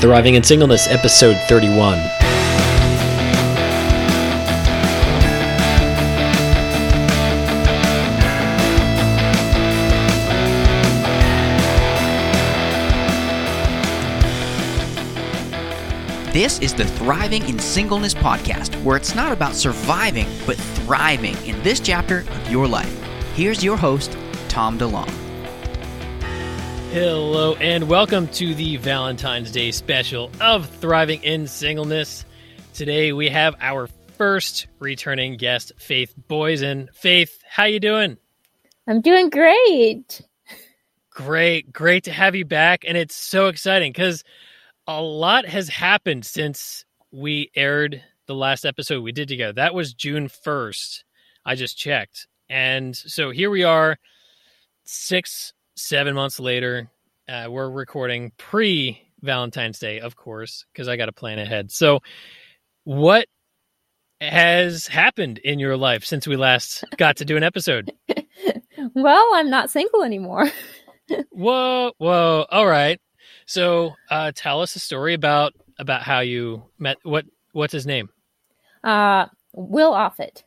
Thriving in Singleness, episode 31. This is the Thriving in Singleness podcast, where it's not about surviving, but thriving in this chapter of your life. Here's your host, Tom DeLong. Hello, and welcome to the Valentine's Day special of Thriving in Singleness. Today we have our first returning guest, Faith Boysen. Faith, how you doing? I'm doing great. Great, great to have you back, and it's so exciting because a lot has happened since we aired the last episode we did together. That was June 1st. I just checked. And so here we are, six, seven months later. Uh, we're recording pre Valentine's Day, of course, because I got to plan ahead. So, what has happened in your life since we last got to do an episode? well, I'm not single anymore. whoa, whoa. All right. So, uh, tell us a story about about how you met. What what's his name? Uh, Will Offit.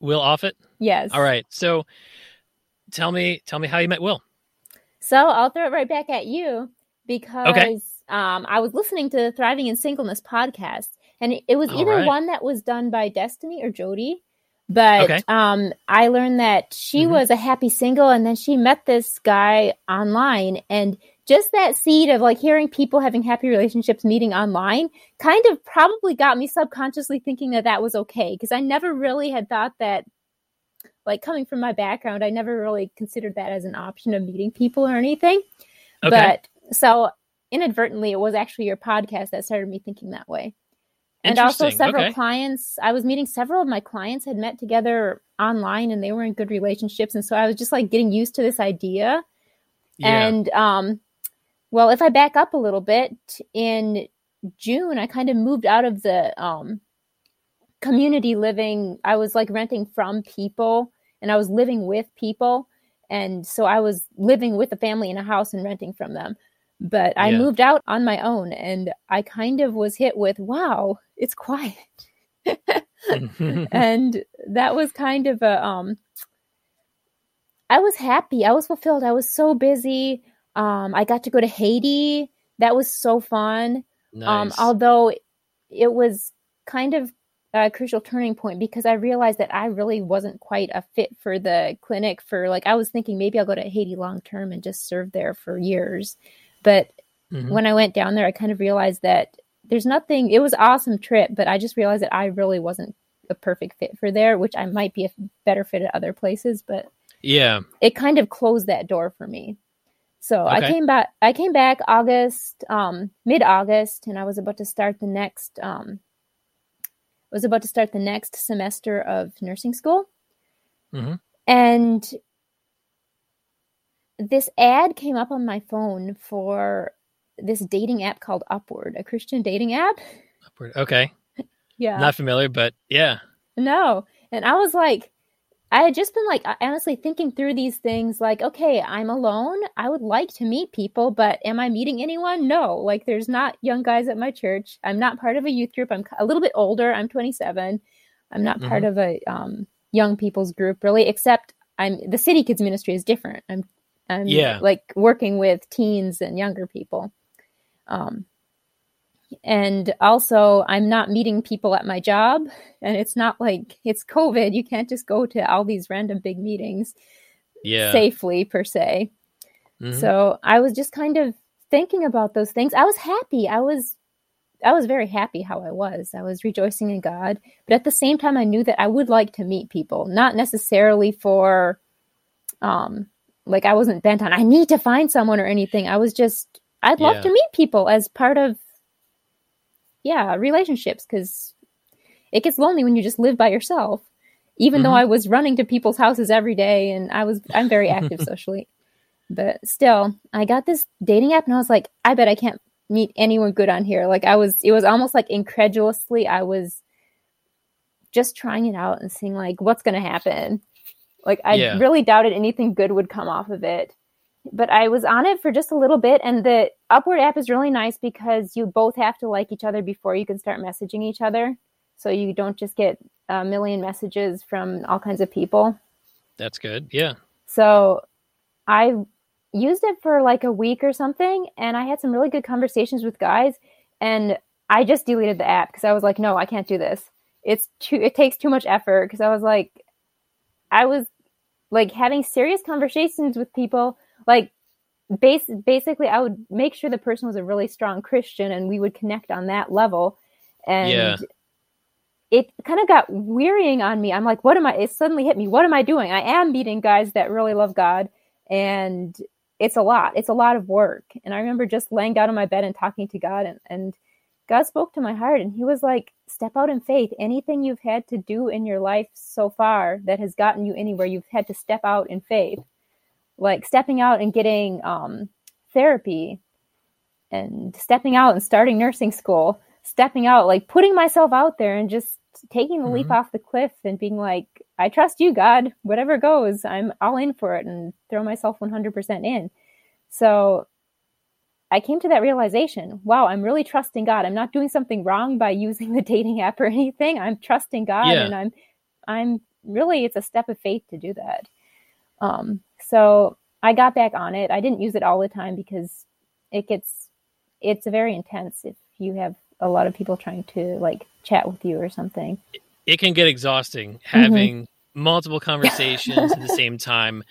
Will Offit. Yes. All right. So, tell me tell me how you met Will. So I'll throw it right back at you because okay. um, I was listening to the Thriving in Singleness podcast, and it, was either right. one that was done by Destiny or Jody. But okay. um, I learned that she mm-hmm. was a happy single, and then she met this guy online, and just that seed of like hearing people having happy relationships meeting online kind of probably got me subconsciously thinking that that was okay because I never really had thought that like coming from my background, I never really considered that as an option of meeting people or anything. Okay. But so inadvertently, it was actually your podcast that started me thinking that way. And also, several okay. clients, I was meeting several of my clients had met together online and they were in good relationships. And so I was just like getting used to this idea. Yeah. And, um, well, if I back up a little bit, in June, I kind of moved out of the um, community living. I was like renting from people and I was living with people. And so I was living with a family in a house and renting from them. But I yeah. moved out on my own and I kind of was hit with, wow, it's quiet. and that was kind of a um I was happy. I was fulfilled. I was so busy. Um I got to go to Haiti. That was so fun. Um, nice. Um although it was kind of a crucial turning point because I realized that I really wasn't quite a fit for the clinic for like I was thinking maybe I'll go to Haiti long term and just serve there for years. But mm-hmm. when I went down there I kind of realized that there's nothing it was awesome trip, but I just realized that I really wasn't a perfect fit for there, which I might be a better fit at other places, but yeah. It kind of closed that door for me. So okay. I came back I came back August um mid August and I was about to start the next um was about to start the next semester of nursing school. Mm-hmm. And this ad came up on my phone for this dating app called Upward, a Christian dating app. Upward. Okay. yeah. Not familiar, but yeah. No. And I was like, I had just been like honestly thinking through these things like, okay, I'm alone. I would like to meet people, but am I meeting anyone? No. Like there's not young guys at my church. I'm not part of a youth group. I'm a little bit older. I'm 27. I'm not mm-hmm. part of a um, young people's group really, except I'm the city kids ministry is different. I'm I'm yeah. like working with teens and younger people. Um, and also i'm not meeting people at my job. And it's not like it's covid. You can't just go to all these random big meetings yeah. safely per se. Mm-hmm. so i was just kind of thinking about those things. I was happy. I was i was very happy how i was. I was rejoicing in god. But at the same time i knew that i would like to meet people. Not necessarily for um like i wasn't bent on i need to find someone or anything. I was just i'd love yeah. to meet people as part of yeah, relationships because it gets lonely when you just live by yourself. Even mm-hmm. though I was running to people's houses every day and I was I'm very active socially. But still, I got this dating app and I was like, I bet I can't meet anyone good on here. Like I was it was almost like incredulously I was just trying it out and seeing like what's going to happen. Like I yeah. really doubted anything good would come off of it. But I was on it for just a little bit. And the Upward app is really nice because you both have to like each other before you can start messaging each other. So you don't just get a million messages from all kinds of people. That's good. Yeah. So I used it for like a week or something and I had some really good conversations with guys and I just deleted the app because I was like, no, I can't do this. It's too it takes too much effort because I was like I was like having serious conversations with people like base basically I would make sure the person was a really strong Christian and we would connect on that level and yeah. it kind of got wearying on me. I'm like, what am I it suddenly hit me. What am I doing? I am meeting guys that really love God and it's a lot. It's a lot of work. And I remember just laying down on my bed and talking to God and, and God spoke to my heart and he was like, step out in faith. Anything you've had to do in your life so far that has gotten you anywhere, you've had to step out in faith. Like stepping out and getting um, therapy and stepping out and starting nursing school, stepping out, like putting myself out there and just taking the mm-hmm. leap off the cliff and being like, I trust you, God. Whatever goes, I'm all in for it and throw myself 100% in. So I came to that realization wow, I'm really trusting God. I'm not doing something wrong by using the dating app or anything. I'm trusting God yeah. and I'm, I'm really, it's a step of faith to do that. Um, so I got back on it. I didn't use it all the time because it gets, it's very intense if you have a lot of people trying to like chat with you or something. It can get exhausting mm-hmm. having mm-hmm. multiple conversations at the same time.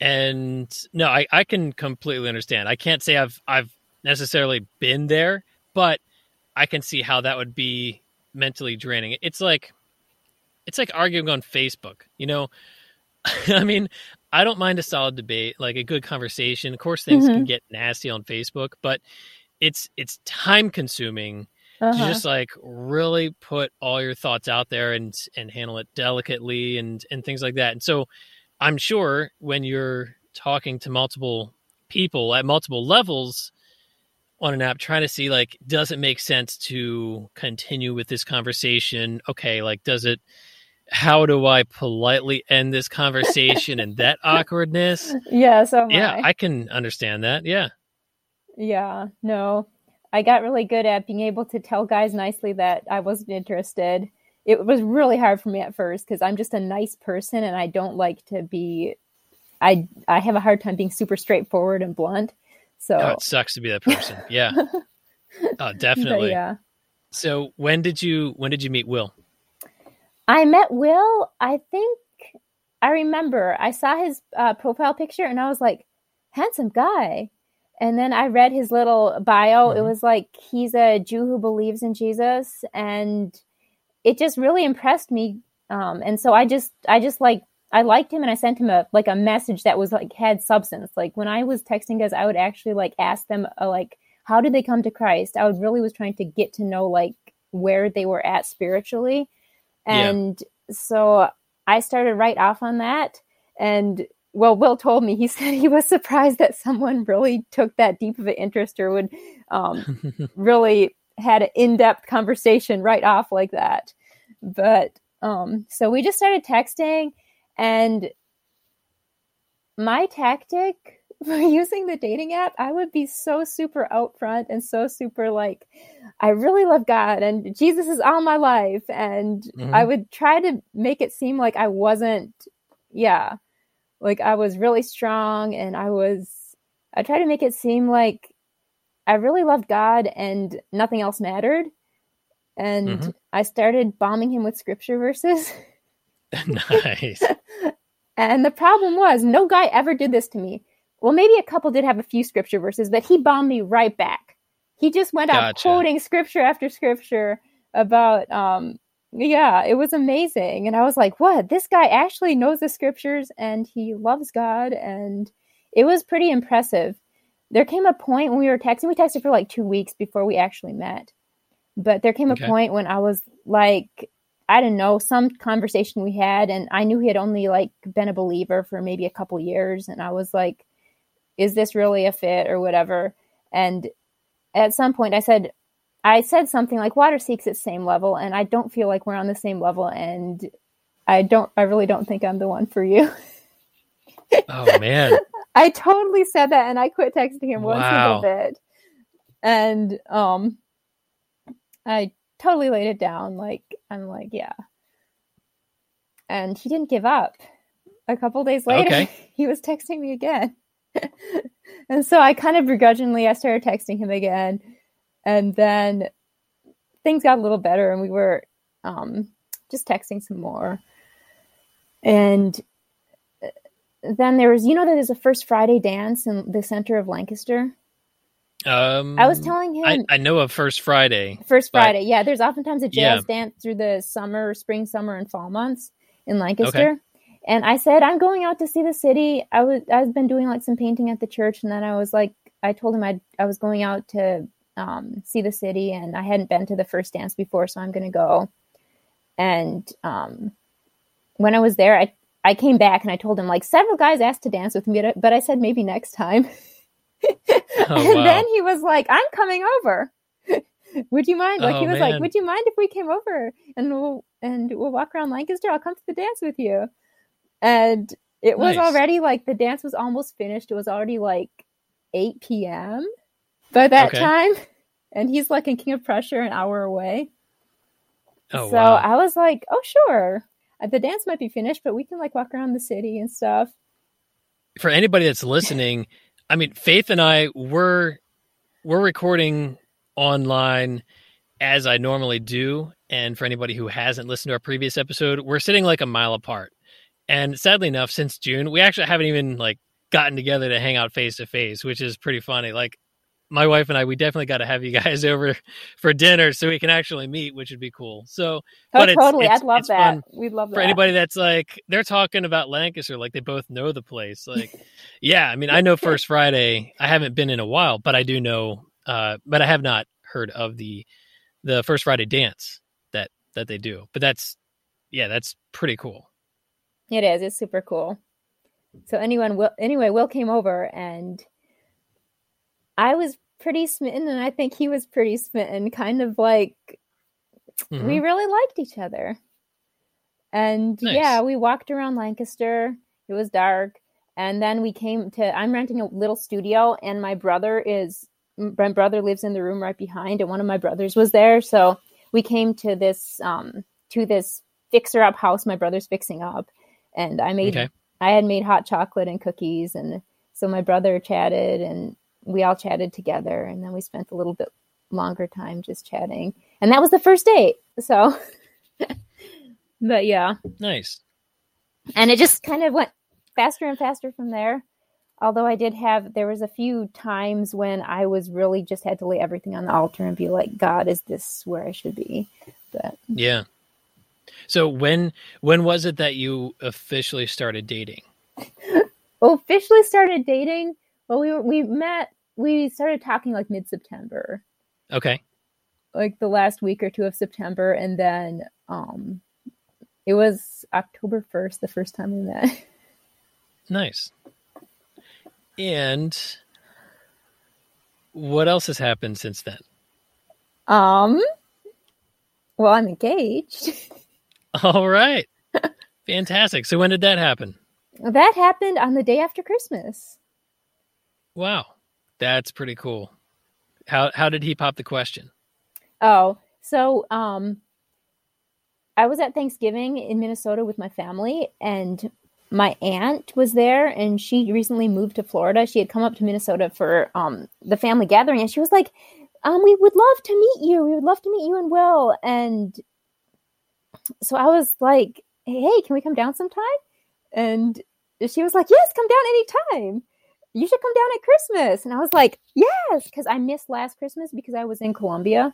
And no, I, I can completely understand. I can't say I've I've necessarily been there, but I can see how that would be mentally draining. It's like it's like arguing on Facebook. You know, I mean, I don't mind a solid debate, like a good conversation. Of course, things mm-hmm. can get nasty on Facebook, but it's it's time consuming uh-huh. to just like really put all your thoughts out there and and handle it delicately and and things like that. And so I'm sure when you're talking to multiple people at multiple levels on an app trying to see like does it make sense to continue with this conversation okay like does it how do i politely end this conversation and that awkwardness oh yeah so yeah I. I can understand that yeah yeah no I got really good at being able to tell guys nicely that I wasn't interested. It was really hard for me at first because I'm just a nice person and I don't like to be. I I have a hard time being super straightforward and blunt. So oh, it sucks to be that person. Yeah. oh, definitely. But yeah. So when did you when did you meet Will? I met Will. I think I remember I saw his uh, profile picture and I was like, handsome guy. And then I read his little bio. Mm-hmm. It was like he's a Jew who believes in Jesus, and it just really impressed me. Um, and so I just, I just like, I liked him, and I sent him a like a message that was like had substance. Like when I was texting guys, I would actually like ask them uh, like, how did they come to Christ? I would really was trying to get to know like where they were at spiritually, and yeah. so I started right off on that. And well, Will told me he said he was surprised that someone really took that deep of an interest or would um, really had an in-depth conversation right off like that. But um, so we just started texting, and my tactic using the dating app, I would be so super out front and so super like, I really love God and Jesus is all my life, and mm-hmm. I would try to make it seem like I wasn't, yeah like I was really strong and I was I tried to make it seem like I really loved God and nothing else mattered. And mm-hmm. I started bombing him with scripture verses. nice. and the problem was no guy ever did this to me. Well, maybe a couple did have a few scripture verses, but he bombed me right back. He just went gotcha. out quoting scripture after scripture about um yeah, it was amazing. And I was like, what? This guy actually knows the scriptures and he loves God. And it was pretty impressive. There came a point when we were texting, we texted for like two weeks before we actually met. But there came okay. a point when I was like, I don't know, some conversation we had, and I knew he had only like been a believer for maybe a couple years. And I was like, is this really a fit or whatever? And at some point I said, I said something like water seeks its same level, and I don't feel like we're on the same level, and I don't, I really don't think I'm the one for you. oh man, I totally said that, and I quit texting him once wow. in a bit, and um, I totally laid it down. Like I'm like, yeah, and he didn't give up. A couple days later, okay. he was texting me again, and so I kind of begrudgingly I started texting him again, and then things got a little better, and we were um just texting some more, and then there was, you know, that there's a First Friday dance in the center of Lancaster. Um, I was telling him. I, I know of First Friday. First Friday, yeah. There's oftentimes a jazz yeah. dance through the summer, spring, summer, and fall months in Lancaster. Okay. And I said, I'm going out to see the city. I was, I've been doing like some painting at the church, and then I was like, I told him I, I was going out to um, see the city, and I hadn't been to the first dance before, so I'm going to go. And um, when I was there, I I came back and I told him like several guys asked to dance with me, but I said maybe next time. oh, and wow. then he was like, "I'm coming over. would you mind?" Like oh, he was man. like, "Would you mind if we came over and we'll and we'll walk around Lancaster? I'll come to the dance with you." And it was nice. already like the dance was almost finished. It was already like 8 p.m. by that okay. time, and he's like in King of Prussia an hour away. Oh, so wow. I was like, "Oh, sure." Uh, the dance might be finished, but we can like walk around the city and stuff. For anybody that's listening, I mean, Faith and I were we're recording online as I normally do. And for anybody who hasn't listened to our previous episode, we're sitting like a mile apart. And sadly enough, since June, we actually haven't even like gotten together to hang out face to face, which is pretty funny. Like my wife and I, we definitely got to have you guys over for dinner so we can actually meet, which would be cool. So, oh, but totally, it's, I'd love that. We'd love that for anybody that's like they're talking about Lancaster, like they both know the place. Like, yeah, I mean, I know First Friday. I haven't been in a while, but I do know. Uh, but I have not heard of the the First Friday dance that that they do. But that's yeah, that's pretty cool. It is. It's super cool. So anyone will anyway, Will came over and I was pretty smitten, and I think he was pretty smitten. Kind of like mm-hmm. we really liked each other. And nice. yeah, we walked around Lancaster. It was dark. And then we came to, I'm renting a little studio, and my brother is, my brother lives in the room right behind, and one of my brothers was there. So we came to this, um, to this fixer up house my brother's fixing up. And I made, okay. I had made hot chocolate and cookies. And so my brother chatted, and we all chatted together and then we spent a little bit longer time just chatting. And that was the first date. So, but yeah. Nice. And it just kind of went faster and faster from there. Although I did have, there was a few times when I was really just had to lay everything on the altar and be like, God, is this where I should be? But yeah. So when when was it that you officially started dating? officially started dating. Well, we were, we met we started talking like mid September. Okay. Like the last week or two of September, and then um, it was October first, the first time we met. Nice. And what else has happened since then? Um. Well, I'm engaged. All right. Fantastic. So when did that happen? That happened on the day after Christmas. Wow. That's pretty cool. How how did he pop the question? Oh, so um I was at Thanksgiving in Minnesota with my family and my aunt was there and she recently moved to Florida. She had come up to Minnesota for um the family gathering and she was like, um, we would love to meet you. We would love to meet you and Will. And so I was like, hey, can we come down sometime? And she was like, yes, come down anytime you should come down at Christmas. And I was like, yes, because I missed last Christmas because I was in Columbia.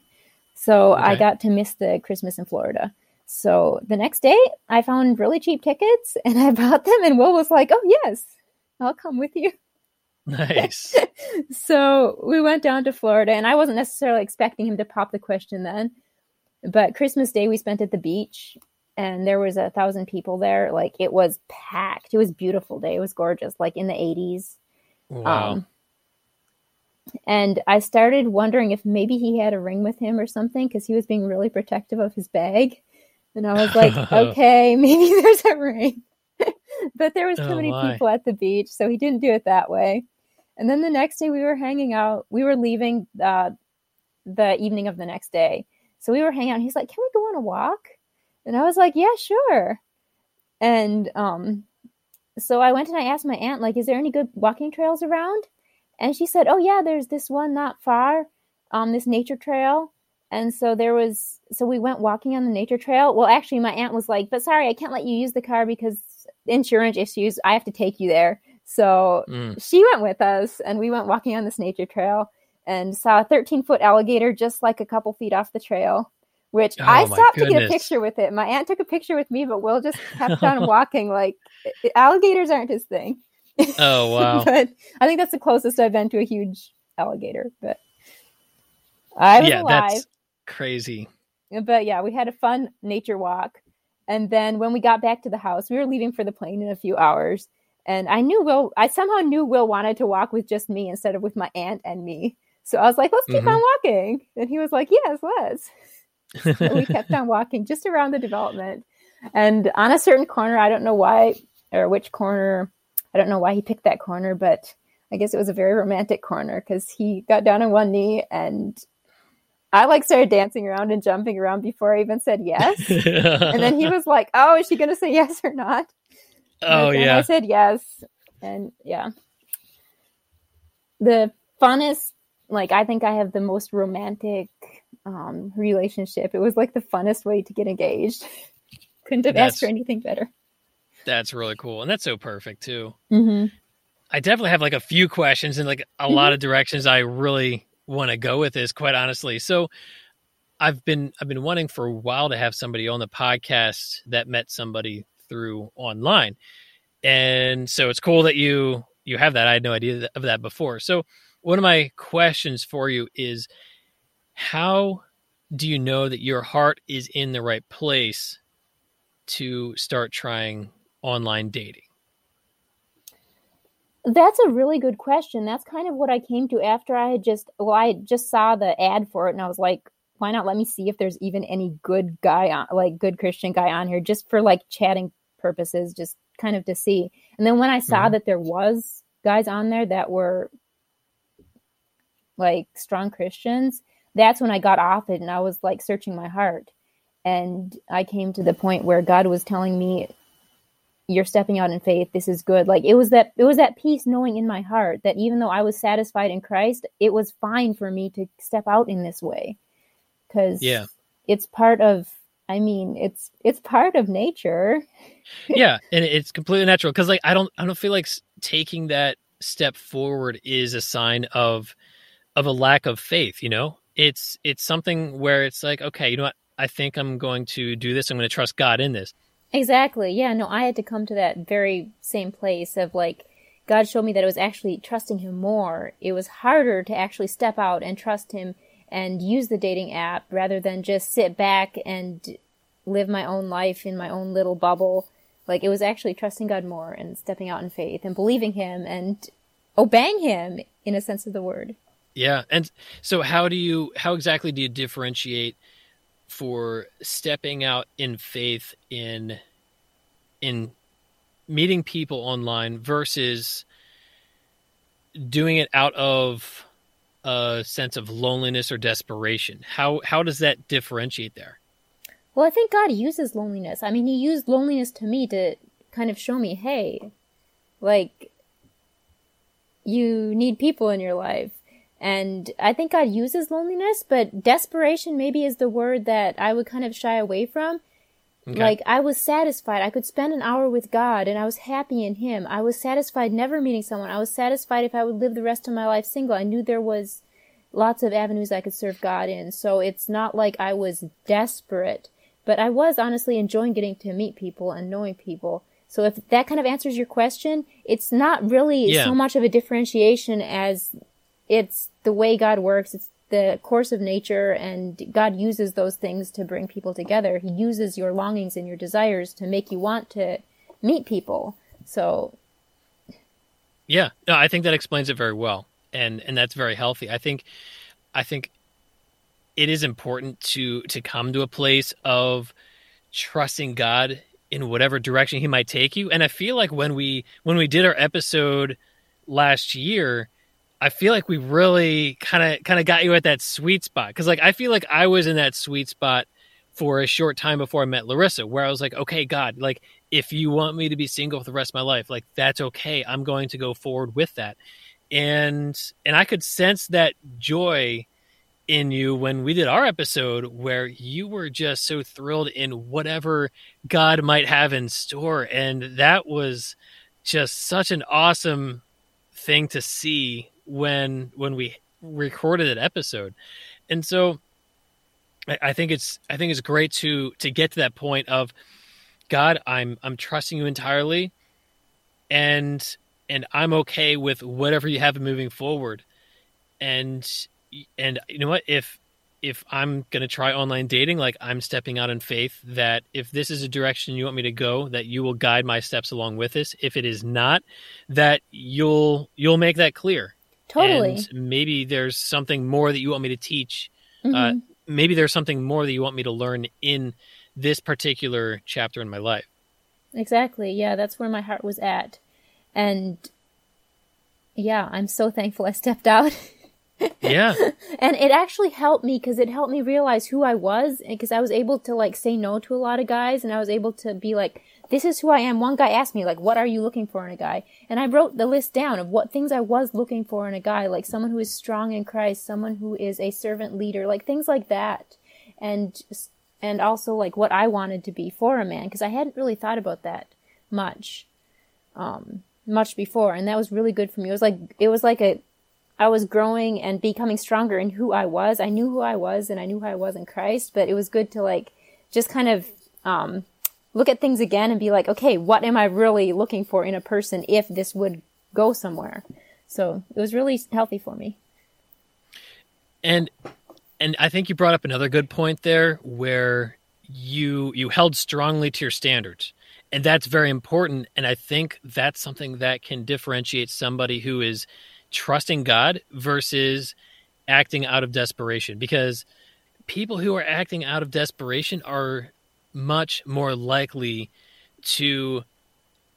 So okay. I got to miss the Christmas in Florida. So the next day, I found really cheap tickets and I bought them. And Will was like, oh, yes, I'll come with you. Nice. so we went down to Florida, and I wasn't necessarily expecting him to pop the question then. But Christmas Day, we spent at the beach, and there was a thousand people there. Like it was packed. It was beautiful day. It was gorgeous, like in the 80s. Wow. Um, and I started wondering if maybe he had a ring with him or something because he was being really protective of his bag. And I was like, okay, maybe there's a ring. but there was too oh, many my. people at the beach, so he didn't do it that way. And then the next day we were hanging out. We were leaving uh, the evening of the next day. So we were hanging out. he's like, "Can we go on a walk?" And I was like, "Yeah, sure." And um, so I went and I asked my aunt, like, "Is there any good walking trails around?" And she said, "Oh yeah, there's this one not far, um, this nature trail." And so there was, so we went walking on the nature trail. Well, actually, my aunt was like, "But sorry, I can't let you use the car because insurance issues. I have to take you there." So mm. she went with us, and we went walking on this nature trail and saw a 13 foot alligator just like a couple feet off the trail. Which oh, I stopped to get a picture with it. My aunt took a picture with me, but Will just kept on walking. Like alligators aren't his thing. Oh wow! but I think that's the closest I've been to a huge alligator. But I was yeah, alive. That's crazy. But yeah, we had a fun nature walk. And then when we got back to the house, we were leaving for the plane in a few hours. And I knew Will, I somehow knew Will wanted to walk with just me instead of with my aunt and me. So I was like, let's keep mm-hmm. on walking. And he was like, yes, let's. so we kept on walking just around the development. And on a certain corner, I don't know why or which corner, I don't know why he picked that corner, but I guess it was a very romantic corner because he got down on one knee and I like started dancing around and jumping around before I even said yes. and then he was like, "Oh, is she going to say yes or not?" Oh yeah. I said yes, and yeah. The funnest, like I think I have the most romantic um, relationship. It was like the funnest way to get engaged. Couldn't have that's, asked for anything better. That's really cool, and that's so perfect too. Mm-hmm. I definitely have like a few questions and like a mm-hmm. lot of directions I really want to go with this, quite honestly. So I've been I've been wanting for a while to have somebody on the podcast that met somebody through online, and so it's cool that you you have that. I had no idea of that before. So one of my questions for you is how do you know that your heart is in the right place to start trying online dating? That's a really good question. That's kind of what I came to after I had just well, I just saw the ad for it and I was like, why not let me see if there's even any good guy on like good Christian guy on here just for like chatting purposes, just kind of to see. And then when I saw mm-hmm. that there was guys on there that were like strong Christians, that's when I got off it and I was like searching my heart. And I came to the point where God was telling me you're stepping out in faith. This is good. Like it was that it was that peace knowing in my heart that even though i was satisfied in christ it was fine for me to step out in this way. Because yeah. it's part of i mean it's it's part of nature. Yeah and it's completely natural because like i don't i don't feel like taking that step forward is a sign of of a lack of faith you know it's it's something where it's like okay you know what i think i'm going to do this i'm going to trust god in this Exactly. Yeah, no, I had to come to that very same place of like God showed me that it was actually trusting him more. It was harder to actually step out and trust him and use the dating app rather than just sit back and live my own life in my own little bubble. Like it was actually trusting God more and stepping out in faith and believing him and obeying him in a sense of the word. Yeah. And so how do you how exactly do you differentiate for stepping out in faith in in meeting people online versus doing it out of a sense of loneliness or desperation? How how does that differentiate there? Well i think god uses loneliness. I mean he used loneliness to me to kind of show me hey like you need people in your life and I think God uses loneliness, but desperation maybe is the word that I would kind of shy away from. Okay. Like I was satisfied. I could spend an hour with God and I was happy in Him. I was satisfied never meeting someone. I was satisfied if I would live the rest of my life single. I knew there was lots of avenues I could serve God in. So it's not like I was desperate, but I was honestly enjoying getting to meet people and knowing people. So if that kind of answers your question, it's not really yeah. so much of a differentiation as it's the way God works. It's the course of nature and God uses those things to bring people together. He uses your longings and your desires to make you want to meet people. So Yeah, no, I think that explains it very well. And and that's very healthy. I think I think it is important to to come to a place of trusting God in whatever direction he might take you. And I feel like when we when we did our episode last year, I feel like we really kind of kind of got you at that sweet spot because like I feel like I was in that sweet spot for a short time before I met Larissa, where I was like, okay, God, like if you want me to be single for the rest of my life, like that's okay. I'm going to go forward with that. And and I could sense that joy in you when we did our episode where you were just so thrilled in whatever God might have in store. And that was just such an awesome thing to see when when we recorded that episode. And so I, I think it's I think it's great to to get to that point of God, I'm I'm trusting you entirely and and I'm okay with whatever you have moving forward. And and you know what if if i'm going to try online dating like i'm stepping out in faith that if this is a direction you want me to go that you will guide my steps along with this if it is not that you'll you'll make that clear totally. And maybe there's something more that you want me to teach uh, mm-hmm. uh, maybe there's something more that you want me to learn in this particular chapter in my life. Exactly. Yeah that's where my heart was at. And yeah i'm so thankful i stepped out. Yeah. and it actually helped me because it helped me realize who I was because I was able to like say no to a lot of guys and I was able to be like, this is who I am. One guy asked me like, what are you looking for in a guy? And I wrote the list down of what things I was looking for in a guy, like someone who is strong in Christ, someone who is a servant leader, like things like that. And, and also like what I wanted to be for a man because I hadn't really thought about that much. Um, much before and that was really good for me. It was like it was like a I was growing and becoming stronger in who I was. I knew who I was and I knew who I was in Christ, but it was good to like just kind of um, look at things again and be like, okay, what am I really looking for in a person if this would go somewhere? So it was really healthy for me. And and I think you brought up another good point there where you you held strongly to your standards. And that's very important and I think that's something that can differentiate somebody who is trusting God versus acting out of desperation because people who are acting out of desperation are much more likely to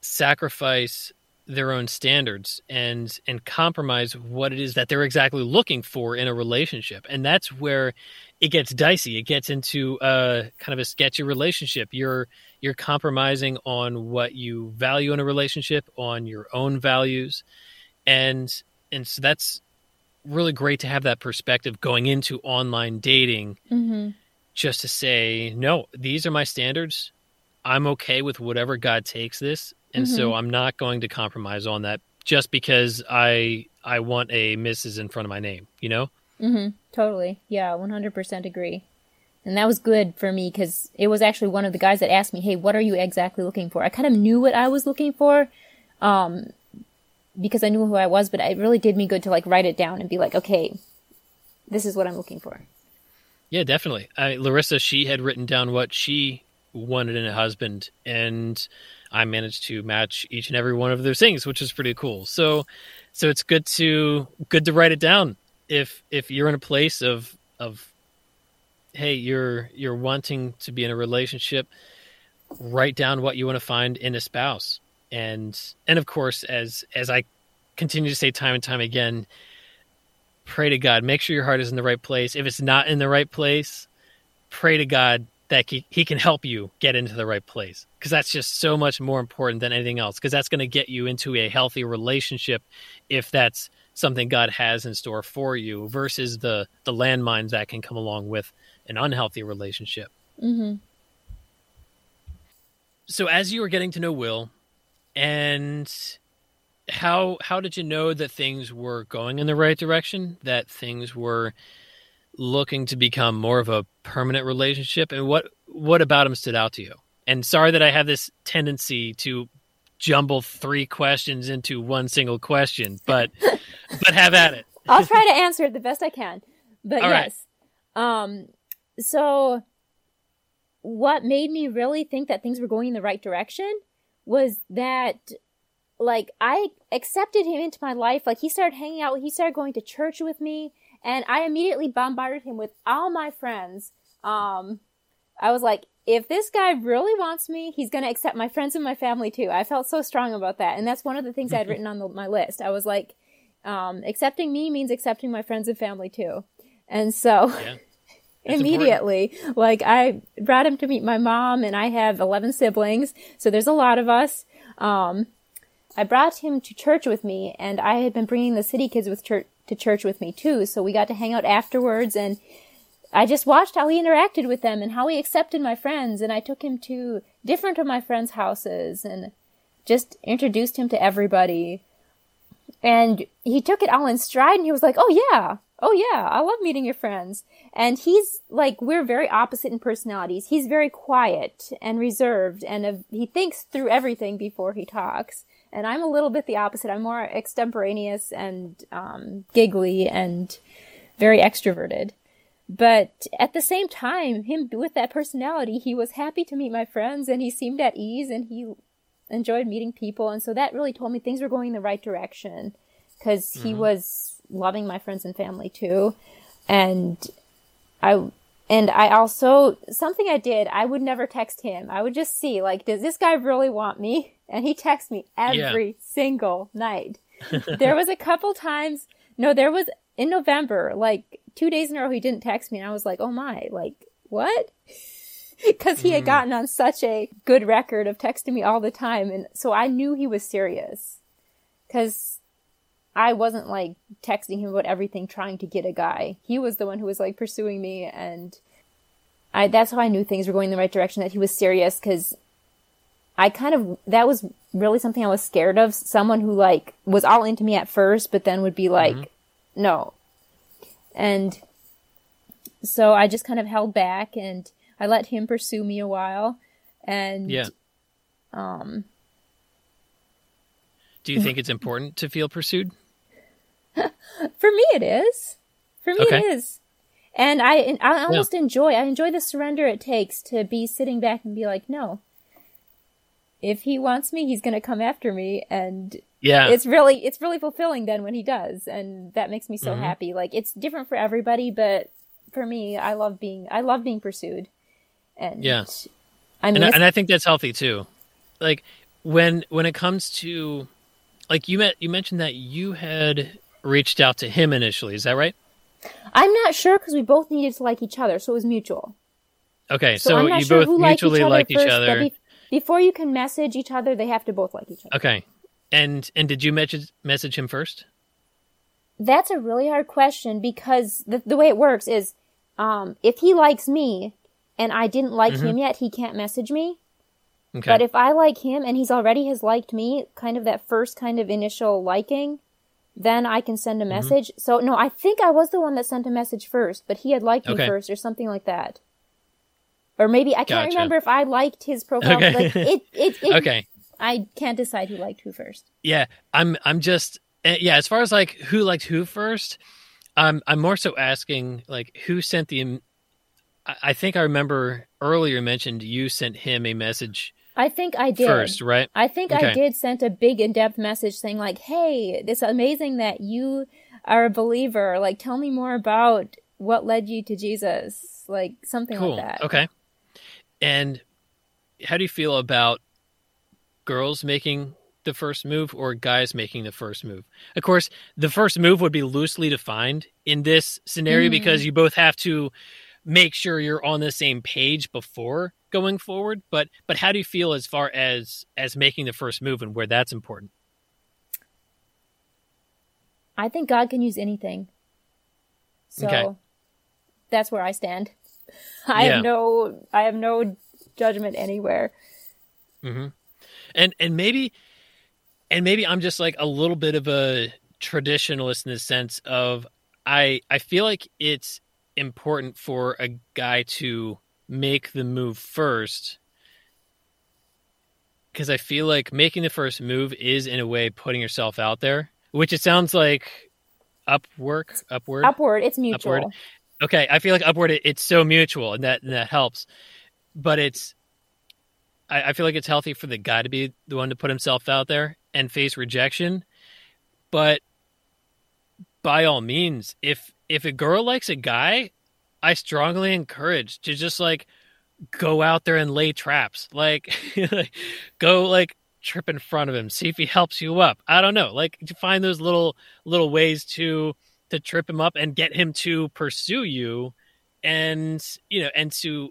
sacrifice their own standards and and compromise what it is that they're exactly looking for in a relationship. And that's where it gets dicey. It gets into a kind of a sketchy relationship. You're you're compromising on what you value in a relationship on your own values. And and so that's really great to have that perspective going into online dating mm-hmm. Just to say no these are my standards i'm okay with whatever god takes this and mm-hmm. so i'm not going to compromise on that just because i i want a mrs in front of my name you know mm-hmm. totally yeah 100% agree and that was good for me because it was actually one of the guys that asked me hey what are you exactly looking for i kind of knew what i was looking for um, because I knew who I was, but it really did me good to like write it down and be like, okay, this is what I'm looking for. Yeah, definitely. I, Larissa, she had written down what she wanted in a husband, and I managed to match each and every one of those things, which is pretty cool. So, so it's good to good to write it down if if you're in a place of of hey, you're you're wanting to be in a relationship. Write down what you want to find in a spouse and and of course as as i continue to say time and time again pray to god. Make sure your heart is in the right place. If it's not in the right place pray to god that he, he can help you get into the right place because that's just so much more important than anything else because that's going to get you into a healthy relationship if that's something god has in store for you versus the the landmines that can come along with an unhealthy relationship. Mm-hmm. so as you were getting to know will and how how did you know that things were going in the right direction? That things were looking to become more of a permanent relationship? And what what about him stood out to you? And sorry that I have this tendency to jumble three questions into one single question, but but have at it. I'll try to answer it the best I can. But All yes. Right. Um so what made me really think that things were going in the right direction was that like I accepted him into my life. Like he started hanging out, he started going to church with me, and I immediately bombarded him with all my friends. Um, I was like, if this guy really wants me, he's going to accept my friends and my family too. I felt so strong about that. And that's one of the things I had written on the, my list. I was like, um, accepting me means accepting my friends and family too. And so yeah, immediately, important. like I brought him to meet my mom and I have 11 siblings. So there's a lot of us. Um, I brought him to church with me and I had been bringing the city kids with church to church with me too. So we got to hang out afterwards and I just watched how he interacted with them and how he accepted my friends. And I took him to different of my friends' houses and just introduced him to everybody. And he took it all in stride and he was like, Oh yeah. Oh yeah. I love meeting your friends. And he's like, we're very opposite in personalities. He's very quiet and reserved and uh, he thinks through everything before he talks. And I'm a little bit the opposite. I'm more extemporaneous and, um, giggly and very extroverted. But at the same time, him with that personality, he was happy to meet my friends and he seemed at ease and he enjoyed meeting people. And so that really told me things were going in the right direction because mm-hmm. he was loving my friends and family too. And I, and I also, something I did, I would never text him. I would just see, like, does this guy really want me? And he texts me every yeah. single night. there was a couple times, no, there was in November, like two days in a row he didn't text me and I was like, oh my, like, what? Because he had mm. gotten on such a good record of texting me all the time. And so I knew he was serious. Because I wasn't like texting him about everything trying to get a guy. He was the one who was like pursuing me. And I, that's how I knew things were going in the right direction, that he was serious. Because I kind of, that was really something I was scared of. Someone who like was all into me at first, but then would be like, mm-hmm. no, and so I just kind of held back and I let him pursue me a while. And yeah. Um, Do you think it's important to feel pursued? For me, it is. For me, okay. it is. And I, I almost yeah. enjoy, I enjoy the surrender it takes to be sitting back and be like, no, if he wants me, he's going to come after me. And yeah. it's really it's really fulfilling then when he does and that makes me so mm-hmm. happy. Like it's different for everybody but for me i love being i love being pursued. And yeah. I mean and, and i think that's healthy too. Like when when it comes to like you met you mentioned that you had reached out to him initially. Is that right? I'm not sure because we both needed to like each other so it was mutual. Okay so, so you sure both mutually liked each other, each other. Be- before you can message each other they have to both like each other okay and and did you message message him first? That's a really hard question because the the way it works is um, if he likes me and I didn't like mm-hmm. him yet, he can't message me. Okay. But if I like him and he's already has liked me, kind of that first kind of initial liking, then I can send a mm-hmm. message. Mm-hmm. So no, I think I was the one that sent a message first, but he had liked okay. me first or something like that. Or maybe I can't gotcha. remember if I liked his profile. Okay. Like it, it, it, okay. I can't decide who liked who first. Yeah, I'm I'm just eh, yeah. As far as like who liked who first, I'm I'm more so asking like who sent the. I think I remember earlier mentioned you sent him a message. I think I did first, right? I think okay. I did send a big in depth message saying like, "Hey, it's amazing that you are a believer. Like, tell me more about what led you to Jesus, like something cool. like that." Okay. And how do you feel about girls making the first move or guys making the first move. Of course, the first move would be loosely defined in this scenario mm. because you both have to make sure you're on the same page before going forward. But but how do you feel as far as as making the first move and where that's important? I think God can use anything. So okay. that's where I stand. I yeah. have no I have no judgment anywhere. Mm-hmm and and maybe and maybe I'm just like a little bit of a traditionalist in the sense of I I feel like it's important for a guy to make the move first because I feel like making the first move is in a way putting yourself out there, which it sounds like upward, upward, upward. It's mutual. Upward. Okay, I feel like upward. it's so mutual, and that and that helps. But it's I, I feel like it's healthy for the guy to be the one to put himself out there and face rejection. But by all means, if if a girl likes a guy, I strongly encourage to just like go out there and lay traps. Like, go like trip in front of him, see if he helps you up. I don't know. Like to find those little little ways to to trip him up and get him to pursue you and you know and to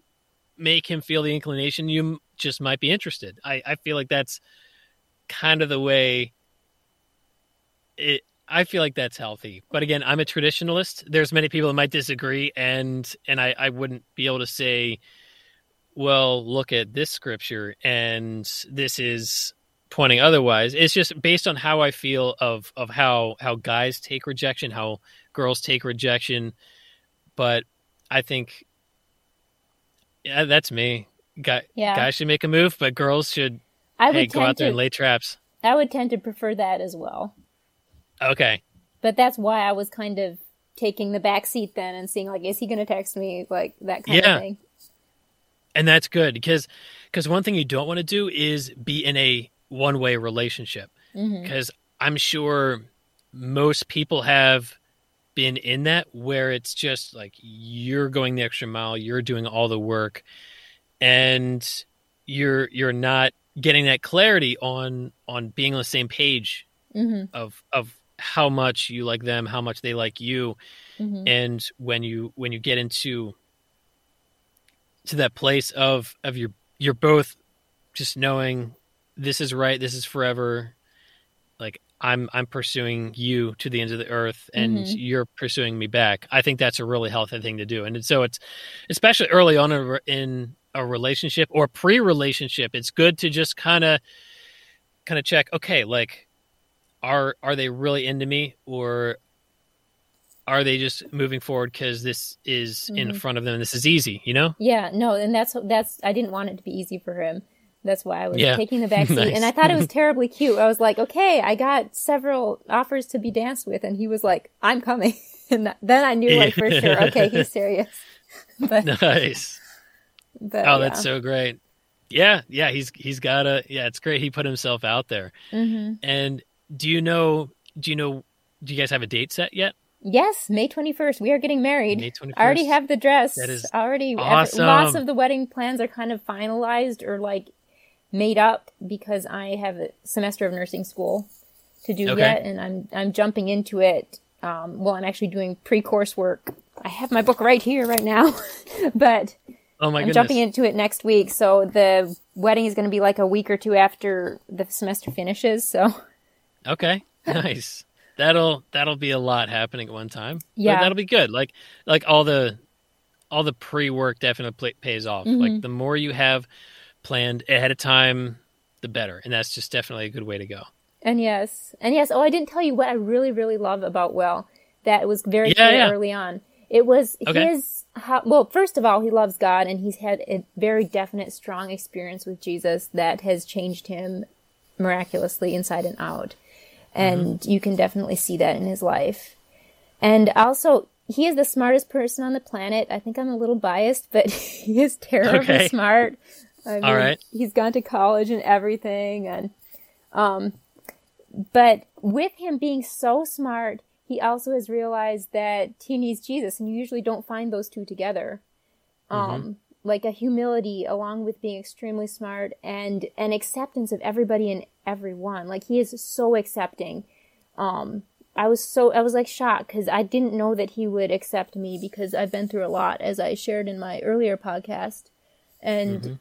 make him feel the inclination you just might be interested. I, I feel like that's kind of the way it I feel like that's healthy. But again, I'm a traditionalist. There's many people that might disagree and and I, I wouldn't be able to say, well, look at this scripture and this is pointing otherwise. It's just based on how I feel of of how how guys take rejection, how girls take rejection. But I think yeah, that's me. Guy, yeah. Guys should make a move, but girls should I would hey, go out there to, and lay traps. I would tend to prefer that as well. Okay. But that's why I was kind of taking the back seat then and seeing like, is he going to text me like that kind yeah. of thing. And that's good because because one thing you don't want to do is be in a one way relationship because mm-hmm. I'm sure most people have been in that where it's just like you're going the extra mile, you're doing all the work, and you're you're not getting that clarity on on being on the same page mm-hmm. of of how much you like them, how much they like you, mm-hmm. and when you when you get into to that place of of your you're both just knowing this is right, this is forever. Like I'm I'm pursuing you to the ends of the earth and mm-hmm. you're pursuing me back. I think that's a really healthy thing to do. And so it's especially early on in a relationship or pre-relationship, it's good to just kind of kind of check, okay, like are are they really into me or are they just moving forward because this is mm-hmm. in front of them and this is easy, you know? Yeah, no, and that's that's I didn't want it to be easy for him. That's why I was yeah. taking the back seat. nice. And I thought it was terribly cute. I was like, okay, I got several offers to be danced with. And he was like, I'm coming. and then I knew like for sure, okay, he's serious. but, nice. But, oh, yeah. that's so great. Yeah. Yeah. He's, he's got a, yeah, it's great. He put himself out there. Mm-hmm. And do you know, do you know, do you guys have a date set yet? Yes, May 21st. We are getting married. May 21st. I already have the dress. That is already awesome. lots of the wedding plans are kind of finalized or like made up because I have a semester of nursing school to do okay. yet, and I'm I'm jumping into it. Um, well, I'm actually doing pre-course work. I have my book right here, right now, but oh my I'm goodness. jumping into it next week. So the wedding is going to be like a week or two after the semester finishes. So okay, nice. that'll that'll be a lot happening at one time. Yeah, but that'll be good. Like like all the all the pre work definitely pays off. Mm-hmm. Like the more you have planned ahead of time, the better. And that's just definitely a good way to go. And yes, and yes. Oh, I didn't tell you what I really, really love about Will. That was very yeah, clear yeah. early on. It was okay. his. How, well, first of all, he loves God, and he's had a very definite, strong experience with Jesus that has changed him miraculously inside and out. And mm-hmm. you can definitely see that in his life. And also, he is the smartest person on the planet. I think I'm a little biased, but he is terribly okay. smart. I mean, All right. He's gone to college and everything, and um, but with him being so smart, he also has realized that he needs Jesus, and you usually don't find those two together. Mm-hmm. Um, like a humility along with being extremely smart and an acceptance of everybody and everyone. Like he is so accepting. Um, I was so I was like shocked because I didn't know that he would accept me because I've been through a lot, as I shared in my earlier podcast, and mm-hmm.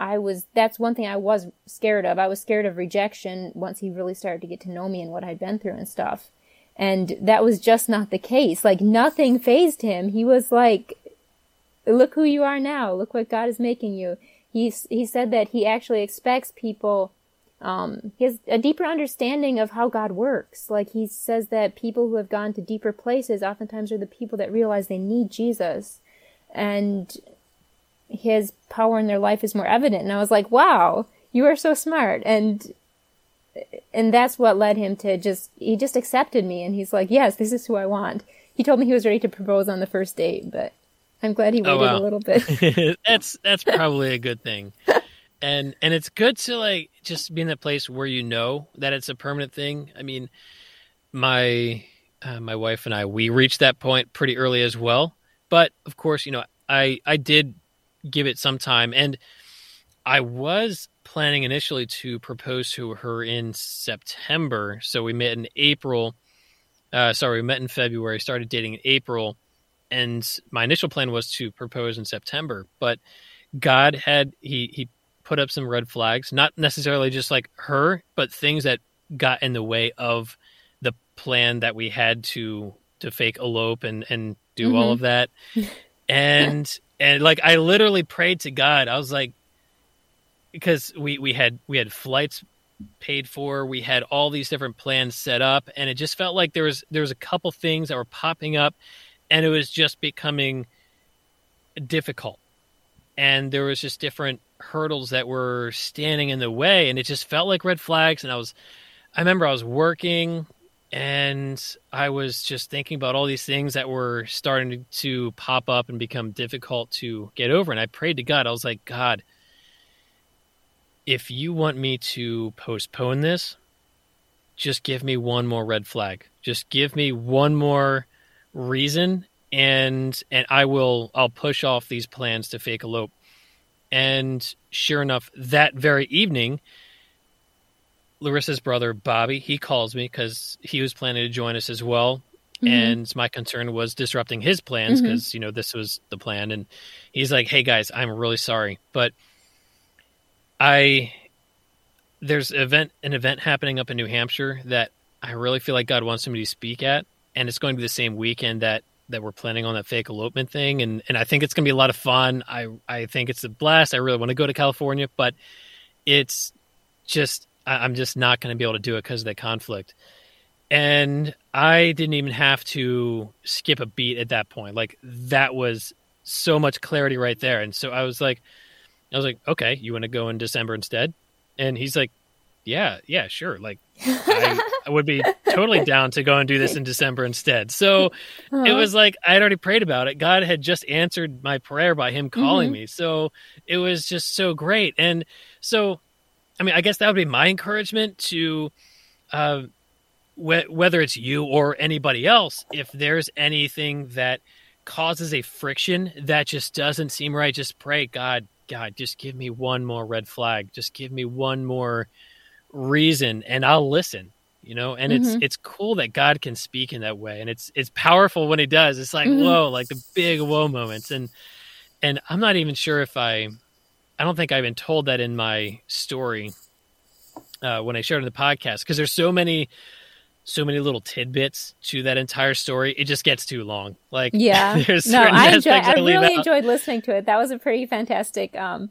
I was that's one thing I was scared of. I was scared of rejection once he really started to get to know me and what I'd been through and stuff. And that was just not the case. Like nothing phased him. He was like, look who you are now. Look what God is making you. He, he said that he actually expects people, um, he has a deeper understanding of how God works. Like he says that people who have gone to deeper places oftentimes are the people that realize they need Jesus. And his power in their life is more evident. And I was like, wow, you are so smart. And, and that's what led him to just, he just accepted me. And he's like, yes, this is who I want. He told me he was ready to propose on the first date, but I'm glad he oh, waited oh, wow. a little bit. that's, that's probably a good thing. and, and it's good to like just be in that place where you know that it's a permanent thing. I mean, my, uh, my wife and I, we reached that point pretty early as well. But of course, you know, I, I did give it some time. And I was planning initially to propose to her in September. So we met in April. Uh, sorry, we met in February, started dating in April. And my initial plan was to propose in September. But God had, he, he put up some red flags, not necessarily just like her, but things that got in the way of the plan that we had to to fake elope and and do mm-hmm. all of that. and and like I literally prayed to God. I was like because we we had we had flights paid for, we had all these different plans set up and it just felt like there was there was a couple things that were popping up and it was just becoming difficult. And there was just different hurdles that were standing in the way and it just felt like red flags and I was I remember I was working and I was just thinking about all these things that were starting to pop up and become difficult to get over. And I prayed to God. I was like, God, if you want me to postpone this, just give me one more red flag. Just give me one more reason and and I will I'll push off these plans to fake elope. And sure enough, that very evening, Larissa's brother Bobby, he calls me because he was planning to join us as well. Mm-hmm. And my concern was disrupting his plans because, mm-hmm. you know, this was the plan. And he's like, hey guys, I'm really sorry. But I, there's event, an event happening up in New Hampshire that I really feel like God wants me to speak at. And it's going to be the same weekend that, that we're planning on that fake elopement thing. And, and I think it's going to be a lot of fun. I, I think it's a blast. I really want to go to California, but it's just, I'm just not going to be able to do it because of the conflict. And I didn't even have to skip a beat at that point. Like that was so much clarity right there. And so I was like, I was like, okay, you want to go in December instead? And he's like, yeah, yeah, sure. Like I, I, would be totally down to go and do this in December instead. So uh-huh. it was like I had already prayed about it. God had just answered my prayer by him calling mm-hmm. me. So it was just so great. And so I mean, I guess that would be my encouragement to, uh, wh- whether it's you or anybody else, if there's anything that causes a friction that just doesn't seem right, just pray, God, God, just give me one more red flag, just give me one more reason, and I'll listen. You know, and mm-hmm. it's it's cool that God can speak in that way, and it's it's powerful when He does. It's like mm-hmm. whoa, like the big whoa moments, and and I'm not even sure if I I don't think I've been told that in my story uh, when I shared in the podcast because there's so many so many little tidbits to that entire story. It just gets too long. Like yeah, no, I enjoy. I really enjoyed listening to it. That was a pretty fantastic um,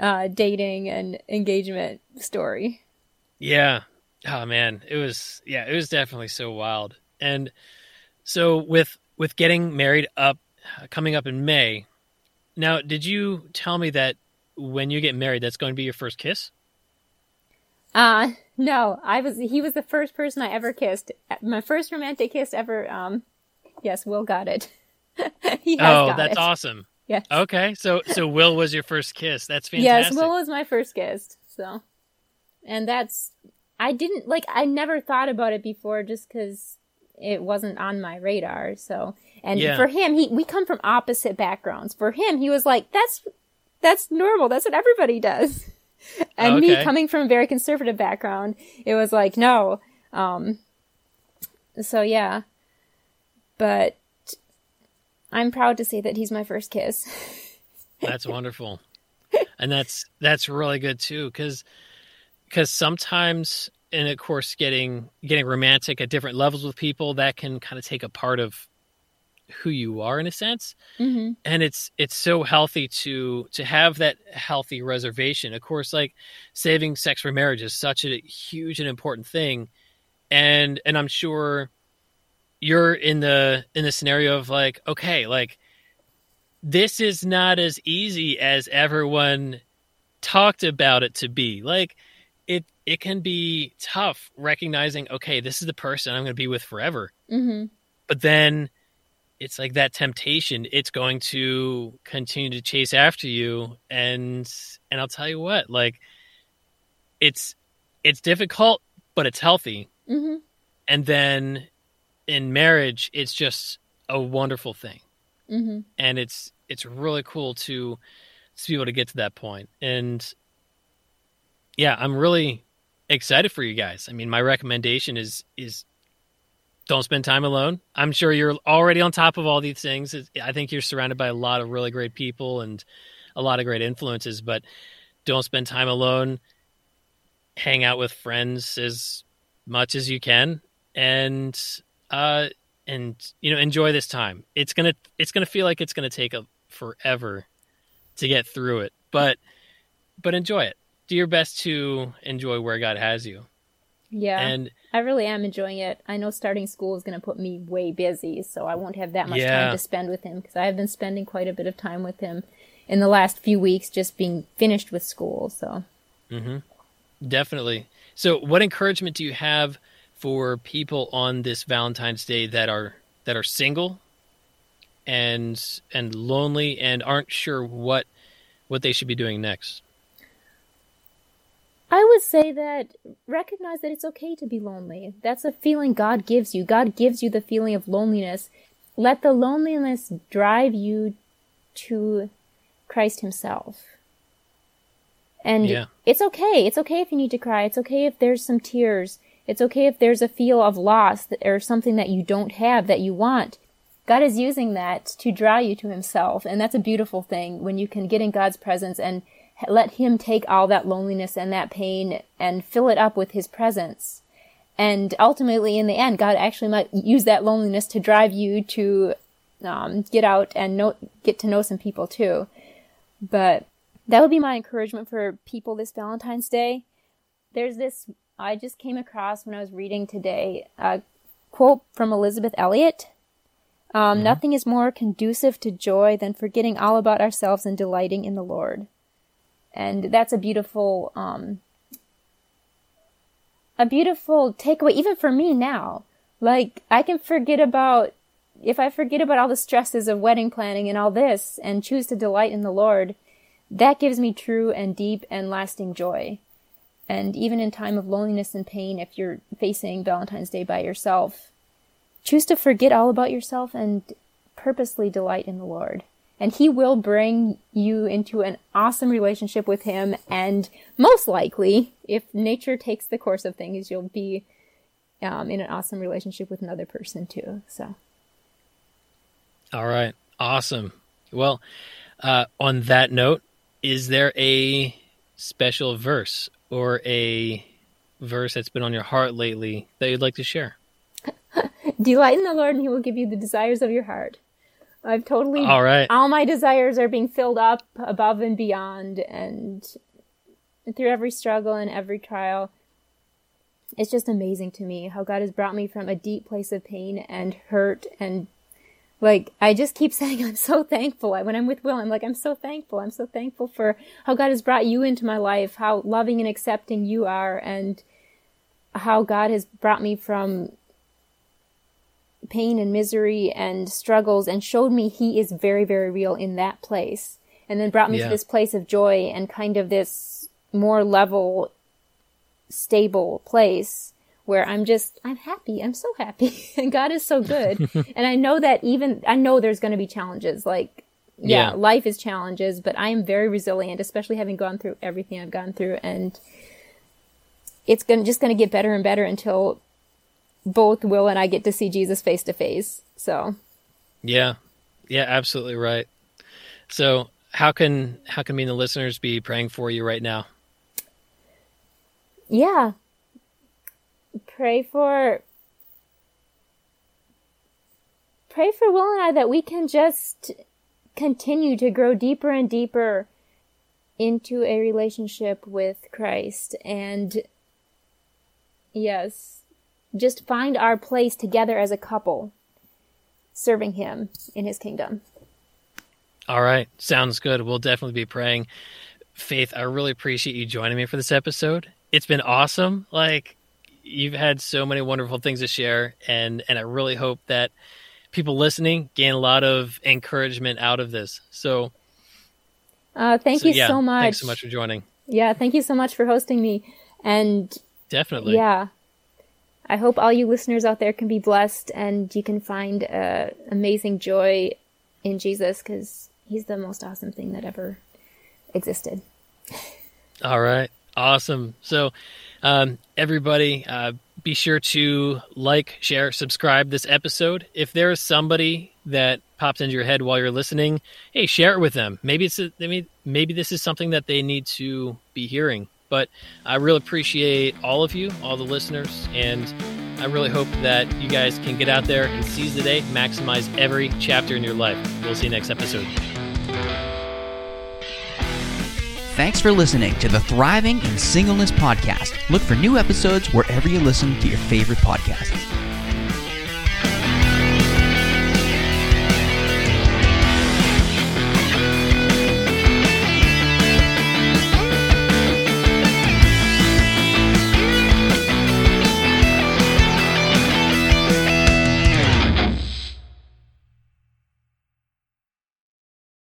uh, dating and engagement story. Yeah. Oh man, it was yeah, it was definitely so wild. And so with with getting married up coming up in May. Now, did you tell me that when you get married, that's going to be your first kiss? Uh no, I was he was the first person I ever kissed. My first romantic kiss ever. Um, yes, Will got it. he has oh, that's it. awesome. Yes. Okay, so so Will was your first kiss. That's fantastic. Yes, Will was my first kiss. So, and that's I didn't like I never thought about it before just because it wasn't on my radar. So, and yeah. for him, he we come from opposite backgrounds. For him, he was like, "That's that's normal. That's what everybody does. and okay. me coming from a very conservative background, it was like, no. Um, so yeah, but I'm proud to say that he's my first kiss. that's wonderful. And that's, that's really good too. Cause, cause sometimes, and of course, getting, getting romantic at different levels with people that can kind of take a part of who you are in a sense mm-hmm. and it's it's so healthy to to have that healthy reservation of course like saving sex for marriage is such a huge and important thing and and i'm sure you're in the in the scenario of like okay like this is not as easy as everyone talked about it to be like it it can be tough recognizing okay this is the person i'm going to be with forever mm-hmm. but then it's like that temptation it's going to continue to chase after you and and i'll tell you what like it's it's difficult but it's healthy mm-hmm. and then in marriage it's just a wonderful thing mm-hmm. and it's it's really cool to to be able to get to that point. And yeah, I'm really excited for you guys. I mean, my recommendation is is don't spend time alone. I'm sure you're already on top of all these things. I think you're surrounded by a lot of really great people and a lot of great influences, but don't spend time alone. Hang out with friends as much as you can and uh and you know enjoy this time. It's going to it's going to feel like it's going to take a forever to get through it, but but enjoy it. Do your best to enjoy where God has you. Yeah. And I really am enjoying it. I know starting school is going to put me way busy, so I won't have that much yeah. time to spend with him because I have been spending quite a bit of time with him in the last few weeks just being finished with school, so. Mhm. Definitely. So, what encouragement do you have for people on this Valentine's Day that are that are single and and lonely and aren't sure what what they should be doing next? I would say that recognize that it's okay to be lonely. That's a feeling God gives you. God gives you the feeling of loneliness. Let the loneliness drive you to Christ Himself. And yeah. it's okay. It's okay if you need to cry. It's okay if there's some tears. It's okay if there's a feel of loss or something that you don't have that you want. God is using that to draw you to Himself. And that's a beautiful thing when you can get in God's presence and let him take all that loneliness and that pain and fill it up with his presence. And ultimately, in the end, God actually might use that loneliness to drive you to um, get out and know, get to know some people too. But that would be my encouragement for people this Valentine's Day. There's this I just came across when I was reading today a quote from Elisabeth Elliot. Um, mm-hmm. Nothing is more conducive to joy than forgetting all about ourselves and delighting in the Lord and that's a beautiful um a beautiful takeaway even for me now. Like i can forget about if i forget about all the stresses of wedding planning and all this and choose to delight in the lord that gives me true and deep and lasting joy. And even in time of loneliness and pain if you're facing valentine's day by yourself choose to forget all about yourself and purposely delight in the lord and he will bring you into an awesome relationship with him. And most likely if nature takes the course of things you'll be um, in an awesome relationship with another person too. So. All right. Awesome. Well uh, on that note is there a special verse or a verse that's been on your heart lately that you'd like to share? Delight in the lord and he will give you the desires of your heart I've totally all right. All my desires are being filled up above and beyond, and through every struggle and every trial, it's just amazing to me how God has brought me from a deep place of pain and hurt and like I just keep saying I'm so thankful. When I'm with Will, I'm like I'm so thankful. I'm so thankful for how God has brought you into my life, how loving and accepting you are, and how God has brought me from pain and misery and struggles and showed me he is very, very real in that place. And then brought me yeah. to this place of joy and kind of this more level, stable place where I'm just, I'm happy. I'm so happy. and God is so good. and I know that even, I know there's going to be challenges. Like, yeah, yeah, life is challenges, but I am very resilient, especially having gone through everything I've gone through. And it's gonna, just going to get better and better until both Will and I get to see Jesus face to face. So, yeah, yeah, absolutely right. So, how can how can me and the listeners be praying for you right now? Yeah, pray for pray for Will and I that we can just continue to grow deeper and deeper into a relationship with Christ and yes just find our place together as a couple, serving Him in His kingdom. All right. Sounds good. We'll definitely be praying. Faith, I really appreciate you joining me for this episode. It's been awesome. Like, you've had so many wonderful things to share, and, and I really hope that people listening gain a lot of encouragement out of this. So, uh, thank so, you yeah, so much. Thanks so much for joining. Yeah, thank you so much for hosting me. And definitely, yeah, I hope all you listeners out there can be blessed and you can find uh, amazing joy in Jesus because he's the most awesome thing that ever existed. All right. Awesome. So, um, everybody, uh, be sure to like, share, subscribe this episode. If there is somebody that pops into your head while you're listening, hey, share it with them. Maybe it's a, maybe maybe this is something that they need to be hearing. But I really appreciate all of you, all the listeners, and I really hope that you guys can get out there and seize the day, maximize every chapter in your life. We'll see you next episode. Thanks for listening to the Thriving in Singleness podcast. Look for new episodes wherever you listen to your favorite podcasts.